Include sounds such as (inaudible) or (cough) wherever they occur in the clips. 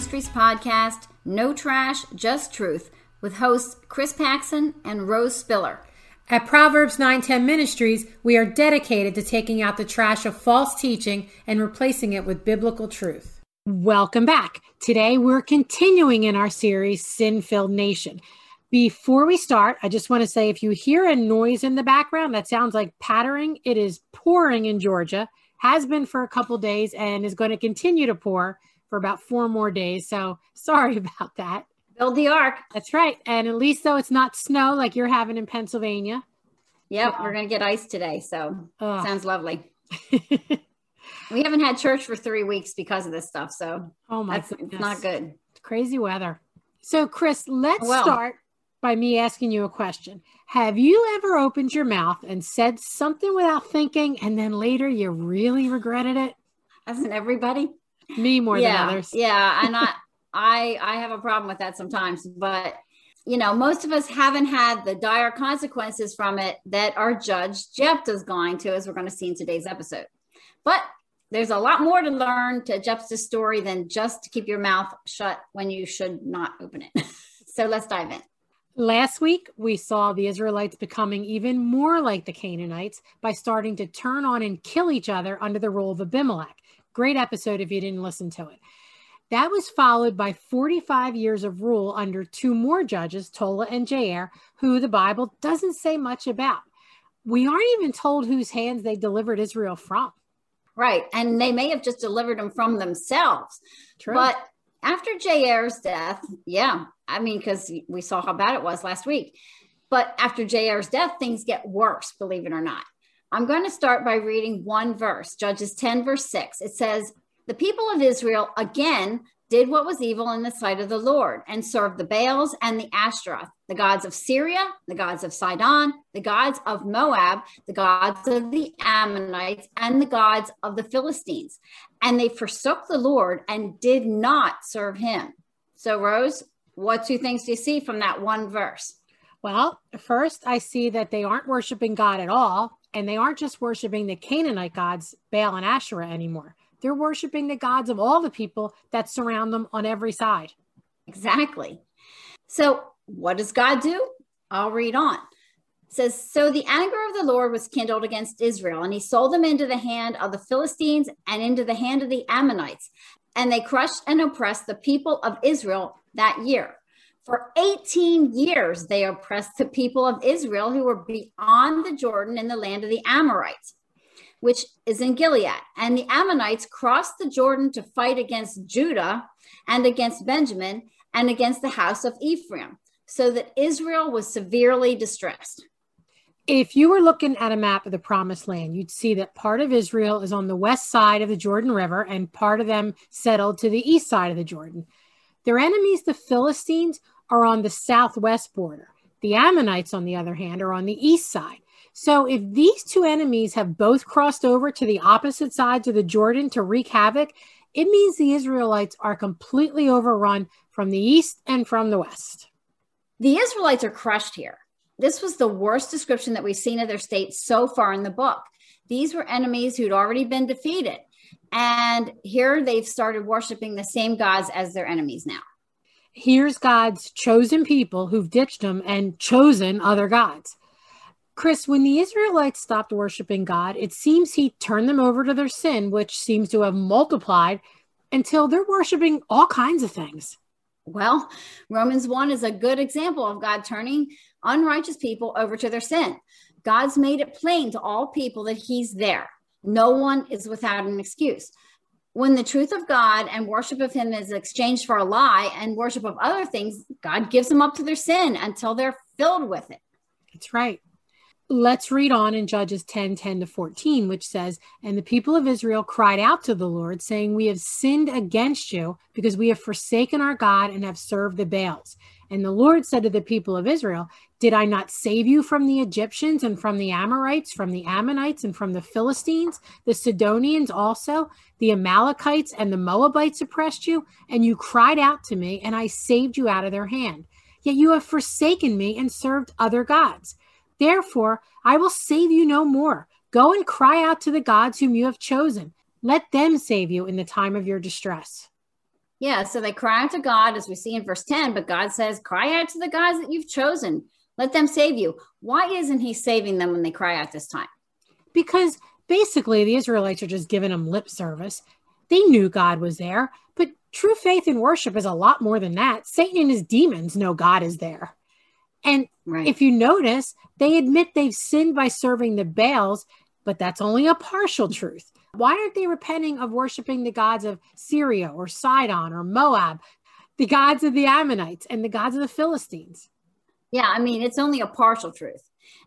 910 Ministries podcast, No Trash, Just Truth, with hosts Chris Paxson and Rose Spiller. At Proverbs 910 Ministries, we are dedicated to taking out the trash of false teaching and replacing it with biblical truth. Welcome back. Today, we're continuing in our series, Sin Filled Nation. Before we start, I just want to say if you hear a noise in the background that sounds like pattering, it is pouring in Georgia, has been for a couple days, and is going to continue to pour for about four more days. So sorry (laughs) about that. Build the ark. That's right. And at least though it's not snow like you're having in Pennsylvania. Yep, we're going to get ice today. So Ugh. sounds lovely. (laughs) we haven't had church for three weeks because of this stuff. So oh my that's goodness. not good. It's crazy weather. So Chris, let's well, start by me asking you a question. Have you ever opened your mouth and said something without thinking and then later you really regretted it? Hasn't everybody? Me more yeah, than others. Yeah. And I (laughs) I I have a problem with that sometimes, but you know, most of us haven't had the dire consequences from it that our judge Jephthah's going to, as we're going to see in today's episode. But there's a lot more to learn to Jephthah's story than just to keep your mouth shut when you should not open it. (laughs) so let's dive in. Last week, we saw the Israelites becoming even more like the Canaanites by starting to turn on and kill each other under the rule of Abimelech. Great episode if you didn't listen to it. That was followed by 45 years of rule under two more judges, Tola and Jair, who the Bible doesn't say much about. We aren't even told whose hands they delivered Israel from. Right. And they may have just delivered them from themselves. True. But after Jair's death, yeah, I mean, because we saw how bad it was last week. But after Jair's death, things get worse, believe it or not. I'm going to start by reading one verse, Judges 10, verse 6. It says, The people of Israel again did what was evil in the sight of the Lord and served the Baals and the Ashtaroth, the gods of Syria, the gods of Sidon, the gods of Moab, the gods of the Ammonites, and the gods of the Philistines. And they forsook the Lord and did not serve him. So, Rose, what two things do you see from that one verse? Well, first, I see that they aren't worshiping God at all and they aren't just worshiping the Canaanite gods, Baal and Asherah anymore. They're worshiping the gods of all the people that surround them on every side. Exactly. So, what does God do? I'll read on. Says, So the anger of the Lord was kindled against Israel, and he sold them into the hand of the Philistines and into the hand of the Ammonites. And they crushed and oppressed the people of Israel that year. For 18 years, they oppressed the people of Israel who were beyond the Jordan in the land of the Amorites, which is in Gilead. And the Ammonites crossed the Jordan to fight against Judah and against Benjamin and against the house of Ephraim, so that Israel was severely distressed. If you were looking at a map of the promised land, you'd see that part of Israel is on the west side of the Jordan River and part of them settled to the east side of the Jordan. Their enemies, the Philistines, are on the southwest border. The Ammonites, on the other hand, are on the east side. So if these two enemies have both crossed over to the opposite sides of the Jordan to wreak havoc, it means the Israelites are completely overrun from the east and from the west. The Israelites are crushed here. This was the worst description that we've seen of their state so far in the book. These were enemies who'd already been defeated. And here they've started worshiping the same gods as their enemies now. Here's God's chosen people who've ditched him and chosen other gods. Chris, when the Israelites stopped worshiping God, it seems he turned them over to their sin, which seems to have multiplied until they're worshiping all kinds of things. Well, Romans 1 is a good example of God turning unrighteous people over to their sin. God's made it plain to all people that he's there. No one is without an excuse. When the truth of God and worship of Him is exchanged for a lie and worship of other things, God gives them up to their sin until they're filled with it. That's right. Let's read on in Judges 10 10 to 14, which says, And the people of Israel cried out to the Lord, saying, We have sinned against you because we have forsaken our God and have served the Baals. And the Lord said to the people of Israel, Did I not save you from the Egyptians and from the Amorites, from the Ammonites and from the Philistines? The Sidonians also, the Amalekites and the Moabites oppressed you, and you cried out to me, and I saved you out of their hand. Yet you have forsaken me and served other gods. Therefore, I will save you no more. Go and cry out to the gods whom you have chosen. Let them save you in the time of your distress. Yeah, so they cry out to God, as we see in verse 10, but God says, Cry out to the guys that you've chosen. Let them save you. Why isn't He saving them when they cry out this time? Because basically the Israelites are just giving them lip service. They knew God was there, but true faith and worship is a lot more than that. Satan and his demons know God is there. And right. if you notice, they admit they've sinned by serving the Baals, but that's only a partial truth. Why aren't they repenting of worshiping the gods of Syria or Sidon or Moab, the gods of the Ammonites and the gods of the Philistines? Yeah, I mean, it's only a partial truth.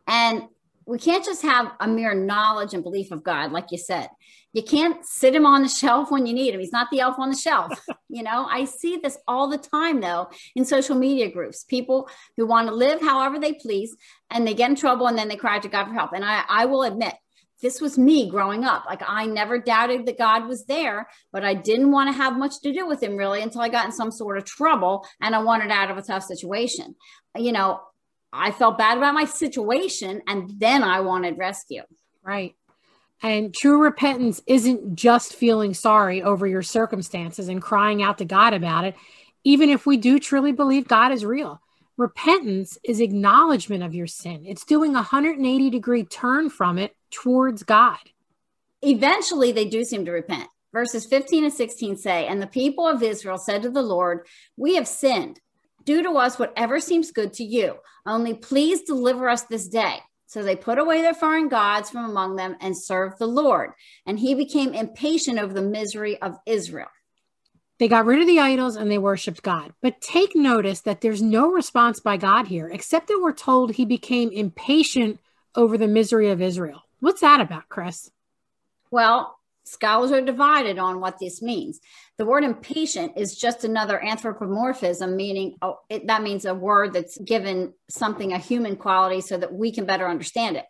And we can't just have a mere knowledge and belief of God, like you said. You can't sit him on the shelf when you need him. He's not the elf on the shelf. (laughs) you know, I see this all the time, though, in social media groups. People who want to live however they please and they get in trouble and then they cry to God for help. And I, I will admit, this was me growing up. Like I never doubted that God was there, but I didn't want to have much to do with him really until I got in some sort of trouble and I wanted out of a tough situation. You know, I felt bad about my situation and then I wanted rescue. Right. And true repentance isn't just feeling sorry over your circumstances and crying out to God about it, even if we do truly believe God is real. Repentance is acknowledgement of your sin. It's doing a 180 degree turn from it towards God. Eventually, they do seem to repent. Verses 15 and 16 say, And the people of Israel said to the Lord, We have sinned. Do to us whatever seems good to you. Only please deliver us this day. So they put away their foreign gods from among them and served the Lord. And he became impatient over the misery of Israel. They got rid of the idols and they worshiped God. But take notice that there's no response by God here, except that we're told he became impatient over the misery of Israel. What's that about, Chris? Well, scholars are divided on what this means. The word impatient is just another anthropomorphism, meaning oh, it, that means a word that's given something a human quality so that we can better understand it.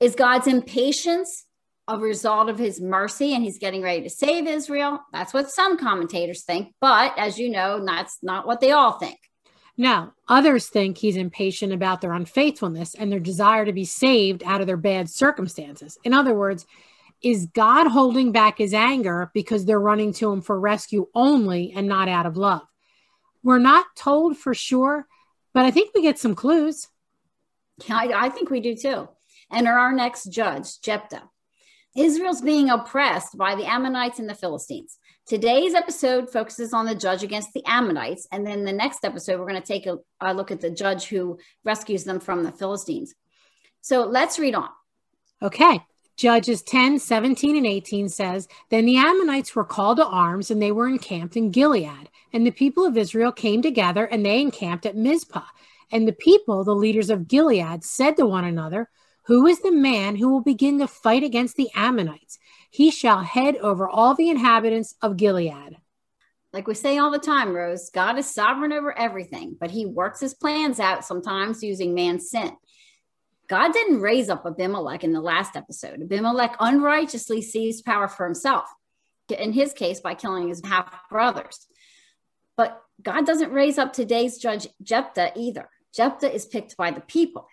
Is God's impatience a result of his mercy and he's getting ready to save Israel? That's what some commentators think. But as you know, that's not what they all think. Now, others think he's impatient about their unfaithfulness and their desire to be saved out of their bad circumstances. In other words, is God holding back his anger because they're running to him for rescue only and not out of love? We're not told for sure, but I think we get some clues. I, I think we do too. And our next judge, Jephthah. Israel's being oppressed by the Ammonites and the Philistines. Today's episode focuses on the judge against the Ammonites. And then the next episode, we're going to take a, a look at the judge who rescues them from the Philistines. So let's read on. Okay. Judges 10, 17, and 18 says, Then the Ammonites were called to arms, and they were encamped in Gilead. And the people of Israel came together, and they encamped at Mizpah. And the people, the leaders of Gilead, said to one another, Who is the man who will begin to fight against the Ammonites? he shall head over all the inhabitants of Gilead. Like we say all the time, Rose, God is sovereign over everything, but he works his plans out sometimes using man's sin. God didn't raise up Abimelech in the last episode. Abimelech unrighteously seized power for himself, in his case, by killing his half brothers. But God doesn't raise up today's judge Jephthah either. Jephthah is picked by the people.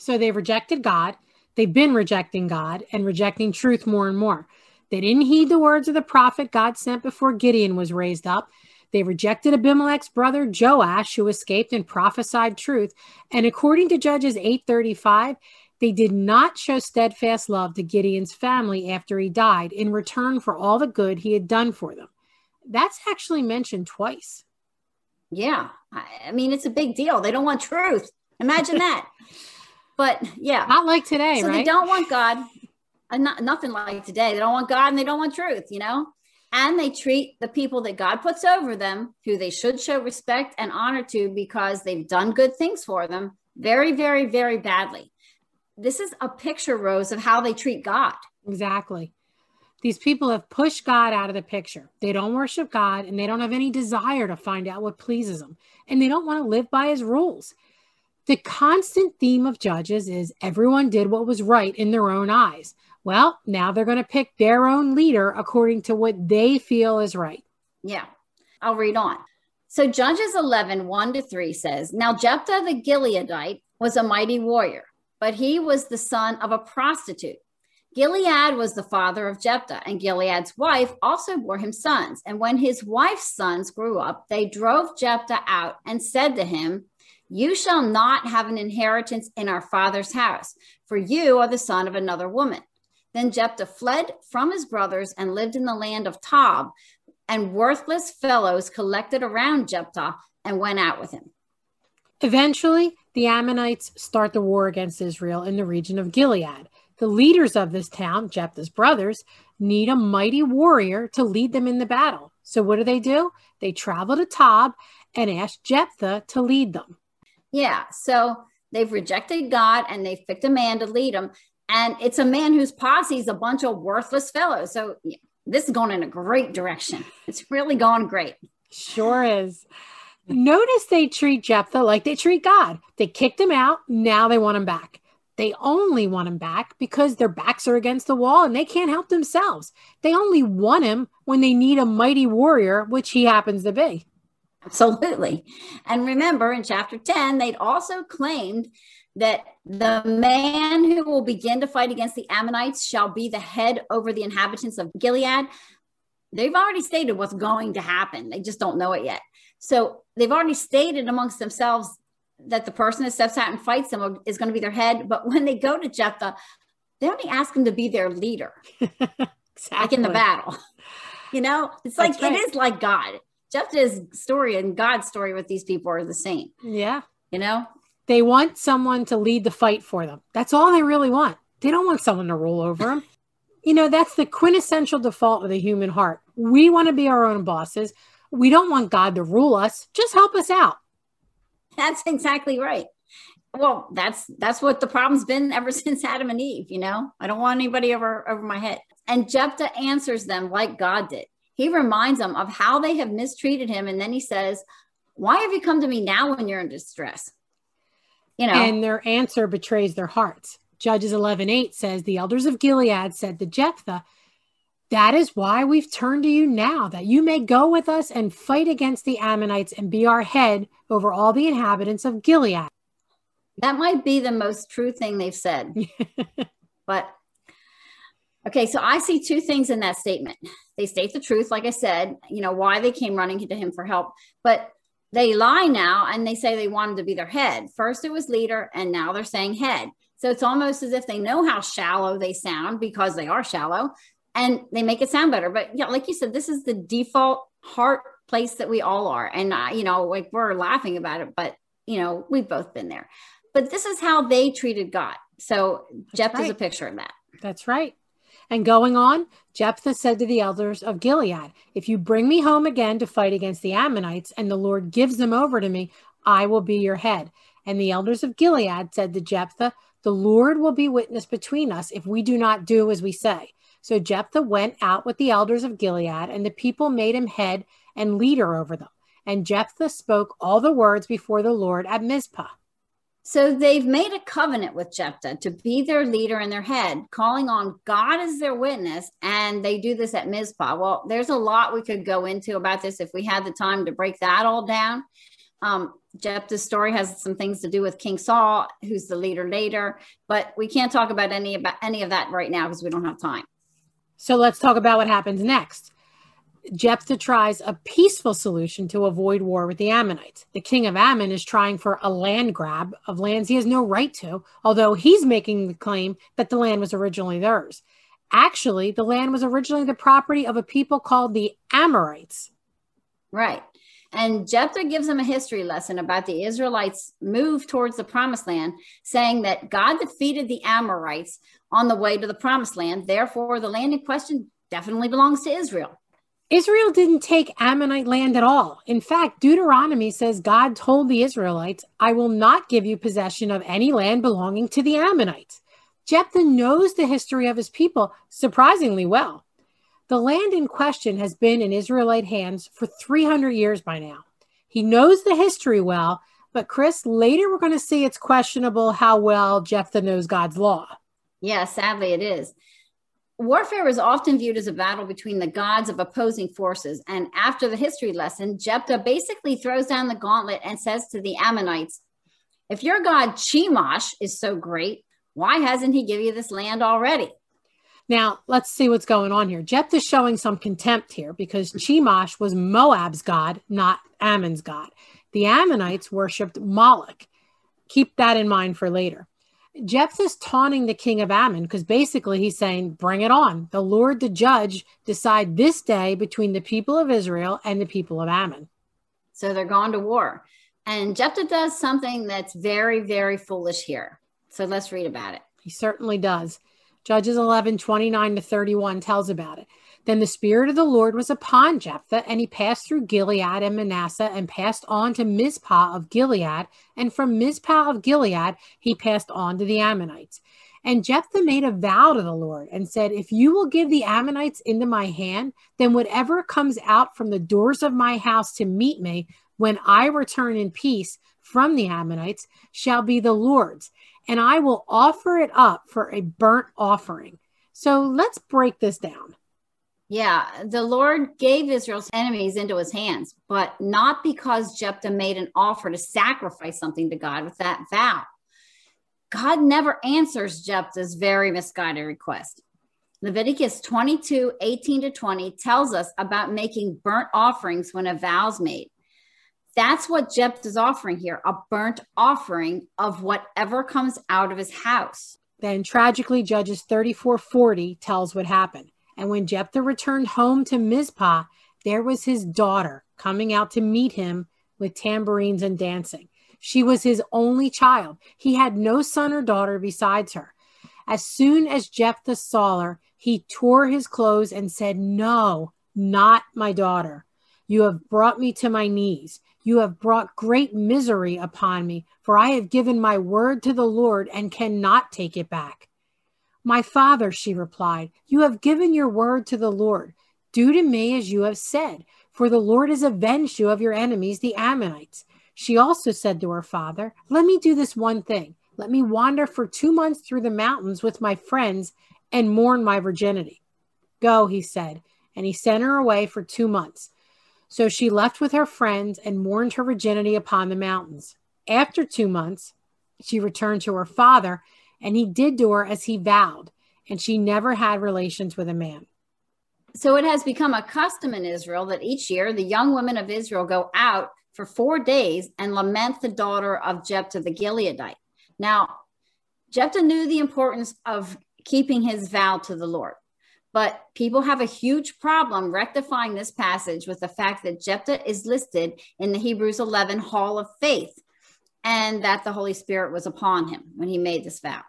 So they've rejected God They've been rejecting God and rejecting truth more and more. They didn't heed the words of the prophet God sent before Gideon was raised up. They rejected Abimelech's brother Joash, who escaped and prophesied truth. And according to Judges 8:35, they did not show steadfast love to Gideon's family after he died in return for all the good he had done for them. That's actually mentioned twice. Yeah. I mean, it's a big deal. They don't want truth. Imagine (laughs) that. But yeah, not like today, so right? They don't want God. Uh, not, nothing like today. They don't want God and they don't want truth, you know? And they treat the people that God puts over them, who they should show respect and honor to because they've done good things for them, very, very, very badly. This is a picture, Rose, of how they treat God. Exactly. These people have pushed God out of the picture. They don't worship God and they don't have any desire to find out what pleases him. And they don't want to live by his rules. The constant theme of judges is everyone did what was right in their own eyes. Well, now they're going to pick their own leader according to what they feel is right. Yeah, I'll read on. So Judges 11, 1 to 3 says, Now Jephthah the Gileadite was a mighty warrior, but he was the son of a prostitute. Gilead was the father of Jephthah, and Gilead's wife also bore him sons. And when his wife's sons grew up, they drove Jephthah out and said to him, You shall not have an inheritance in our father's house, for you are the son of another woman. Then Jephthah fled from his brothers and lived in the land of Tob, and worthless fellows collected around Jephthah and went out with him. Eventually, the Ammonites start the war against Israel in the region of Gilead. The leaders of this town, Jephthah's brothers, need a mighty warrior to lead them in the battle. So what do they do? They travel to Tob and ask Jephthah to lead them. Yeah, so they've rejected God and they've picked a man to lead them. And it's a man whose posse is a bunch of worthless fellows. So this is going in a great direction. It's really going great. Sure is. Notice they treat Jephthah like they treat God. They kicked him out. Now they want him back. They only want him back because their backs are against the wall and they can't help themselves. They only want him when they need a mighty warrior, which he happens to be. Absolutely. And remember, in chapter 10, they'd also claimed that the man who will begin to fight against the Ammonites shall be the head over the inhabitants of Gilead. They've already stated what's going to happen. They just don't know it yet. So they've already stated amongst themselves that the person that steps out and fights them is going to be their head. But when they go to Jephthah, they only ask him to be their leader, exactly. (laughs) like in the battle. You know, it's like right. it is like God. Jephthah's story and God's story with these people are the same. Yeah. You know, they want someone to lead the fight for them. That's all they really want. They don't want someone to rule over them. (laughs) you know, that's the quintessential default of the human heart. We want to be our own bosses. We don't want God to rule us. Just help us out. That's exactly right. Well, that's that's what the problem's been ever (laughs) since Adam and Eve, you know. I don't want anybody over over my head. And Jephthah answers them like God did. He reminds them of how they have mistreated him and then he says, "Why have you come to me now when you're in distress?" You know. And their answer betrays their hearts. Judges 11:8 says, "The elders of Gilead said to Jephthah, that is why we've turned to you now, that you may go with us and fight against the Ammonites and be our head over all the inhabitants of Gilead. That might be the most true thing they've said. (laughs) but okay, so I see two things in that statement. They state the truth, like I said, you know, why they came running to him for help, but they lie now and they say they wanted to be their head. First it was leader, and now they're saying head. So it's almost as if they know how shallow they sound because they are shallow and they make it sound better. But yeah, like you said, this is the default heart place that we all are. And, uh, you know, like we're laughing about it, but, you know, we've both been there. But this is how they treated God. So That's Jephthah right. a picture of that. That's right. And going on, Jephthah said to the elders of Gilead, If you bring me home again to fight against the Ammonites, and the Lord gives them over to me, I will be your head. And the elders of Gilead said to Jephthah, The Lord will be witness between us if we do not do as we say. So Jephthah went out with the elders of Gilead, and the people made him head and leader over them. And Jephthah spoke all the words before the Lord at Mizpah. So they've made a covenant with Jephthah to be their leader and their head, calling on God as their witness. And they do this at Mizpah. Well, there's a lot we could go into about this if we had the time to break that all down. Um, Jephthah's story has some things to do with King Saul, who's the leader later, but we can't talk about any about any of that right now because we don't have time. So let's talk about what happens next. Jephthah tries a peaceful solution to avoid war with the Ammonites. The king of Ammon is trying for a land grab of lands he has no right to, although he's making the claim that the land was originally theirs. Actually, the land was originally the property of a people called the Amorites. Right. And Jephthah gives him a history lesson about the Israelites' move towards the promised land, saying that God defeated the Amorites on the way to the promised land. Therefore, the land in question definitely belongs to Israel. Israel didn't take Ammonite land at all. In fact, Deuteronomy says God told the Israelites, I will not give you possession of any land belonging to the Ammonites. Jephthah knows the history of his people surprisingly well. The land in question has been in Israelite hands for 300 years by now. He knows the history well, but Chris, later we're going to see it's questionable how well Jephthah knows God's law. Yeah, sadly it is. Warfare is often viewed as a battle between the gods of opposing forces. And after the history lesson, Jephthah basically throws down the gauntlet and says to the Ammonites, If your god Chemosh is so great, why hasn't he given you this land already? Now, let's see what's going on here. Jephthah's showing some contempt here because Chemosh was Moab's god, not Ammon's god. The Ammonites worshipped Moloch. Keep that in mind for later. Jephthah's taunting the king of Ammon because basically he's saying, Bring it on. The Lord, the judge, decide this day between the people of Israel and the people of Ammon. So they're going to war. And Jephthah does something that's very, very foolish here. So let's read about it. He certainly does. Judges 11, 29 to 31 tells about it. Then the Spirit of the Lord was upon Jephthah, and he passed through Gilead and Manasseh and passed on to Mizpah of Gilead. And from Mizpah of Gilead, he passed on to the Ammonites. And Jephthah made a vow to the Lord and said, If you will give the Ammonites into my hand, then whatever comes out from the doors of my house to meet me when I return in peace from the Ammonites shall be the Lord's and I will offer it up for a burnt offering. So let's break this down. Yeah, the Lord gave Israel's enemies into his hands, but not because Jephthah made an offer to sacrifice something to God with that vow. God never answers Jephthah's very misguided request. Leviticus 22 18 to 20 tells us about making burnt offerings when a vow's made. That's what Jephthah is offering here a burnt offering of whatever comes out of his house. Then tragically, Judges 34 40 tells what happened. And when Jephthah returned home to Mizpah, there was his daughter coming out to meet him with tambourines and dancing. She was his only child. He had no son or daughter besides her. As soon as Jephthah saw her, he tore his clothes and said, No, not my daughter. You have brought me to my knees. You have brought great misery upon me, for I have given my word to the Lord and cannot take it back. My father, she replied, you have given your word to the Lord. Do to me as you have said, for the Lord has avenged you of your enemies, the Ammonites. She also said to her father, Let me do this one thing. Let me wander for two months through the mountains with my friends and mourn my virginity. Go, he said, and he sent her away for two months. So she left with her friends and mourned her virginity upon the mountains. After two months, she returned to her father, and he did to her as he vowed, and she never had relations with a man. So it has become a custom in Israel that each year the young women of Israel go out for four days and lament the daughter of Jephthah the Gileadite. Now, Jephthah knew the importance of keeping his vow to the Lord. But people have a huge problem rectifying this passage with the fact that Jephthah is listed in the Hebrews 11 Hall of Faith and that the Holy Spirit was upon him when he made this vow.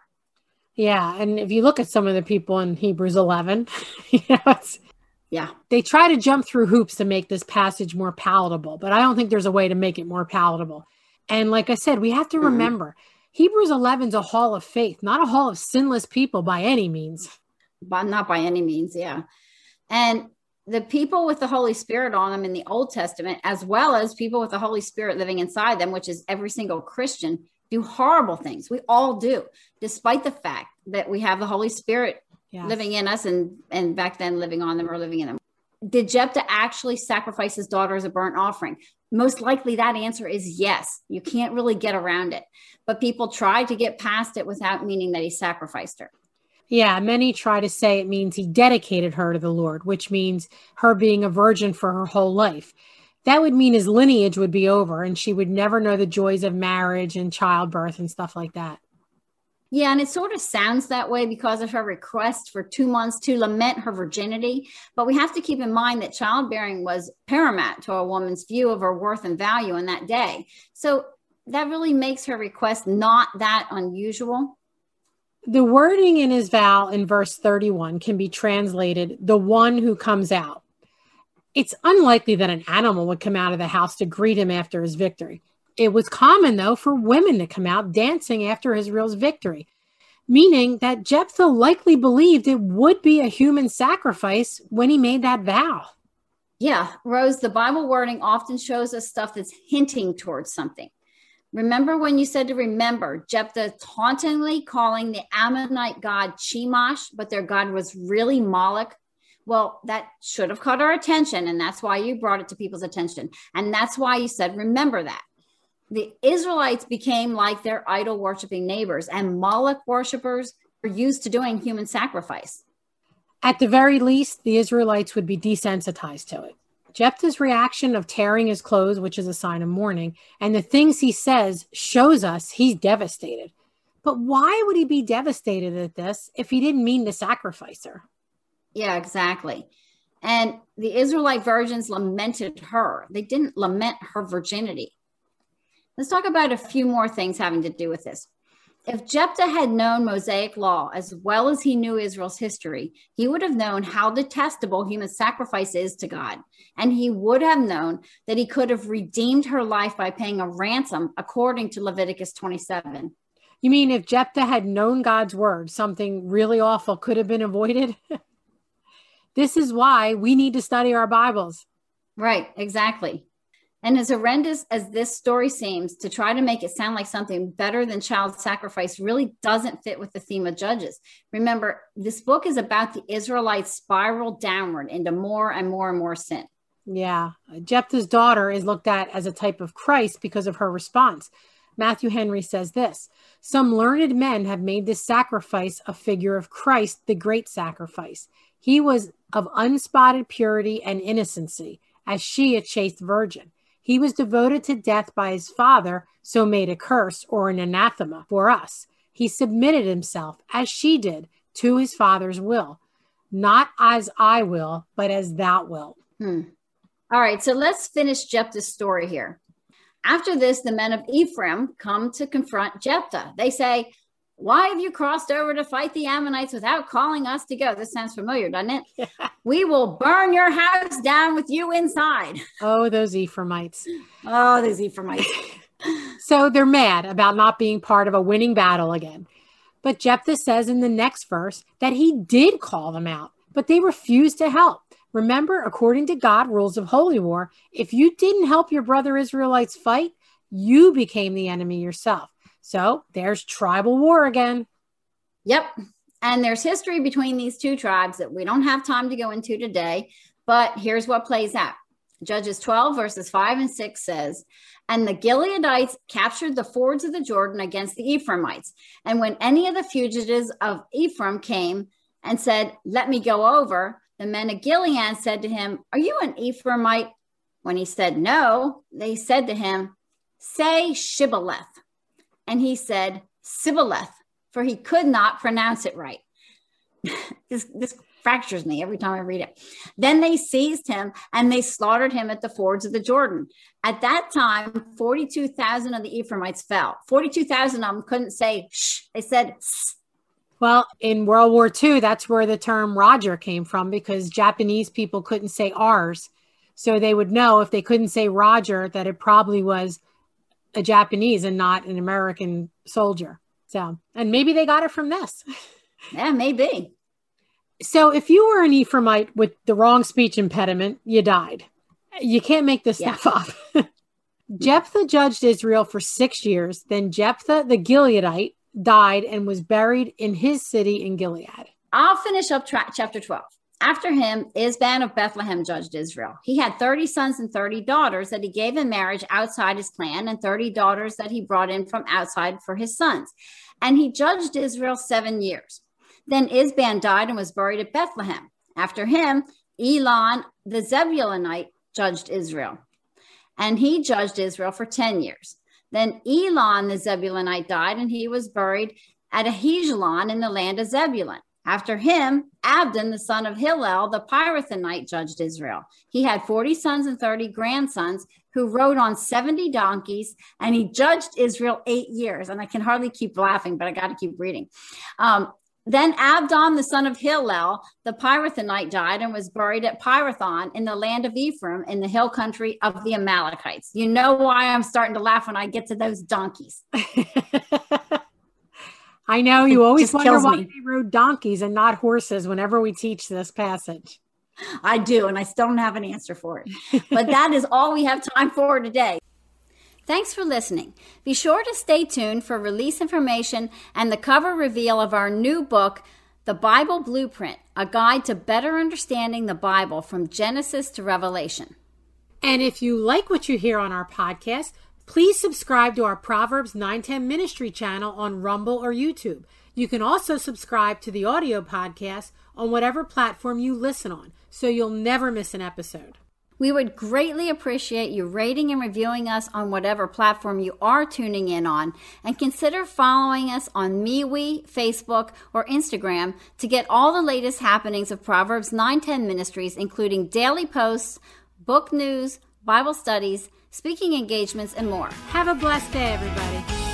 Yeah. And if you look at some of the people in Hebrews 11, (laughs) you know, yeah, they try to jump through hoops to make this passage more palatable, but I don't think there's a way to make it more palatable. And like I said, we have to mm-hmm. remember Hebrews 11 is a hall of faith, not a hall of sinless people by any means but not by any means, yeah. And the people with the Holy Spirit on them in the Old Testament, as well as people with the Holy Spirit living inside them, which is every single Christian, do horrible things. We all do, despite the fact that we have the Holy Spirit yes. living in us and and back then living on them or living in them. Did Jephthah actually sacrifice his daughter as a burnt offering? Most likely that answer is yes. You can't really get around it. But people try to get past it without meaning that he sacrificed her. Yeah, many try to say it means he dedicated her to the Lord, which means her being a virgin for her whole life. That would mean his lineage would be over and she would never know the joys of marriage and childbirth and stuff like that. Yeah, and it sort of sounds that way because of her request for two months to lament her virginity. But we have to keep in mind that childbearing was paramount to a woman's view of her worth and value in that day. So that really makes her request not that unusual. The wording in his vow in verse 31 can be translated the one who comes out. It's unlikely that an animal would come out of the house to greet him after his victory. It was common, though, for women to come out dancing after Israel's victory, meaning that Jephthah likely believed it would be a human sacrifice when he made that vow. Yeah, Rose, the Bible wording often shows us stuff that's hinting towards something. Remember when you said to remember, Jephthah tauntingly calling the Ammonite god Chemosh, but their god was really Moloch? Well, that should have caught our attention. And that's why you brought it to people's attention. And that's why you said, remember that. The Israelites became like their idol worshiping neighbors, and Moloch worshippers were used to doing human sacrifice. At the very least, the Israelites would be desensitized to it. Jephthah's reaction of tearing his clothes, which is a sign of mourning, and the things he says shows us he's devastated. But why would he be devastated at this if he didn't mean to sacrifice her? Yeah, exactly. And the Israelite virgins lamented her. They didn't lament her virginity. Let's talk about a few more things having to do with this. If Jephthah had known Mosaic law as well as he knew Israel's history, he would have known how detestable human sacrifice is to God. And he would have known that he could have redeemed her life by paying a ransom according to Leviticus 27. You mean if Jephthah had known God's word, something really awful could have been avoided? (laughs) this is why we need to study our Bibles. Right, exactly. And as horrendous as this story seems, to try to make it sound like something better than child sacrifice really doesn't fit with the theme of Judges. Remember, this book is about the Israelites spiral downward into more and more and more sin. Yeah. Jephthah's daughter is looked at as a type of Christ because of her response. Matthew Henry says this Some learned men have made this sacrifice a figure of Christ, the great sacrifice. He was of unspotted purity and innocency, as she a chaste virgin. He was devoted to death by his father, so made a curse or an anathema for us. He submitted himself, as she did, to his father's will, not as I will, but as thou wilt. Hmm. All right, so let's finish Jephthah's story here. After this, the men of Ephraim come to confront Jephthah. They say, why have you crossed over to fight the Ammonites without calling us to go? This sounds familiar, doesn't it? Yeah. (laughs) We will burn your house down with you inside. Oh, those Ephraimites. Oh, those Ephraimites. (laughs) (laughs) so they're mad about not being part of a winning battle again. But Jephthah says in the next verse that he did call them out, but they refused to help. Remember, according to God rules of holy war, if you didn't help your brother Israelites fight, you became the enemy yourself. So there's tribal war again. Yep. And there's history between these two tribes that we don't have time to go into today, but here's what plays out. Judges 12, verses 5 and 6 says, And the Gileadites captured the fords of the Jordan against the Ephraimites. And when any of the fugitives of Ephraim came and said, Let me go over, the men of Gilead said to him, Are you an Ephraimite? When he said no, they said to him, Say Shibboleth and he said, Sibboleth, for he could not pronounce it right. (laughs) this, this fractures me every time I read it. Then they seized him and they slaughtered him at the fords of the Jordan. At that time, 42,000 of the Ephraimites fell. 42,000 of them couldn't say shh, they said Sss. Well, in World War II, that's where the term Roger came from because Japanese people couldn't say ours. So they would know if they couldn't say Roger that it probably was a Japanese and not an American soldier. So, and maybe they got it from this. (laughs) Yeah, maybe. So, if you were an Ephraimite with the wrong speech impediment, you died. You can't make this yeah. stuff up. (laughs) Jephthah judged Israel for six years. Then Jephthah the Gileadite died and was buried in his city in Gilead. I'll finish up tra- chapter 12. After him, Ibzan of Bethlehem judged Israel. He had 30 sons and 30 daughters that he gave in marriage outside his clan, and 30 daughters that he brought in from outside for his sons. And he judged Israel seven years. Then Ibzan died and was buried at Bethlehem. After him, Elon the Zebulonite judged Israel. And he judged Israel for 10 years. Then Elon the Zebulonite died, and he was buried at Aijalon in the land of Zebulun. After him, Abdon, the son of Hillel, the Pirathonite, judged Israel. He had 40 sons and 30 grandsons who rode on 70 donkeys, and he judged Israel eight years. And I can hardly keep laughing, but I got to keep reading. Um, then Abdon, the son of Hillel, the Pirathonite, died and was buried at Pirathon in the land of Ephraim in the hill country of the Amalekites. You know why I'm starting to laugh when I get to those donkeys. (laughs) I know you always wonder why me. they rode donkeys and not horses whenever we teach this passage. I do, and I still don't have an answer for it. But that is all we have time for today. Thanks for listening. Be sure to stay tuned for release information and the cover reveal of our new book, The Bible Blueprint A Guide to Better Understanding the Bible from Genesis to Revelation. And if you like what you hear on our podcast, Please subscribe to our Proverbs 910 Ministry channel on Rumble or YouTube. You can also subscribe to the audio podcast on whatever platform you listen on so you'll never miss an episode. We would greatly appreciate you rating and reviewing us on whatever platform you are tuning in on, and consider following us on MeWe, Facebook, or Instagram to get all the latest happenings of Proverbs 910 Ministries, including daily posts, book news, Bible studies, speaking engagements, and more. Have a blessed day, everybody.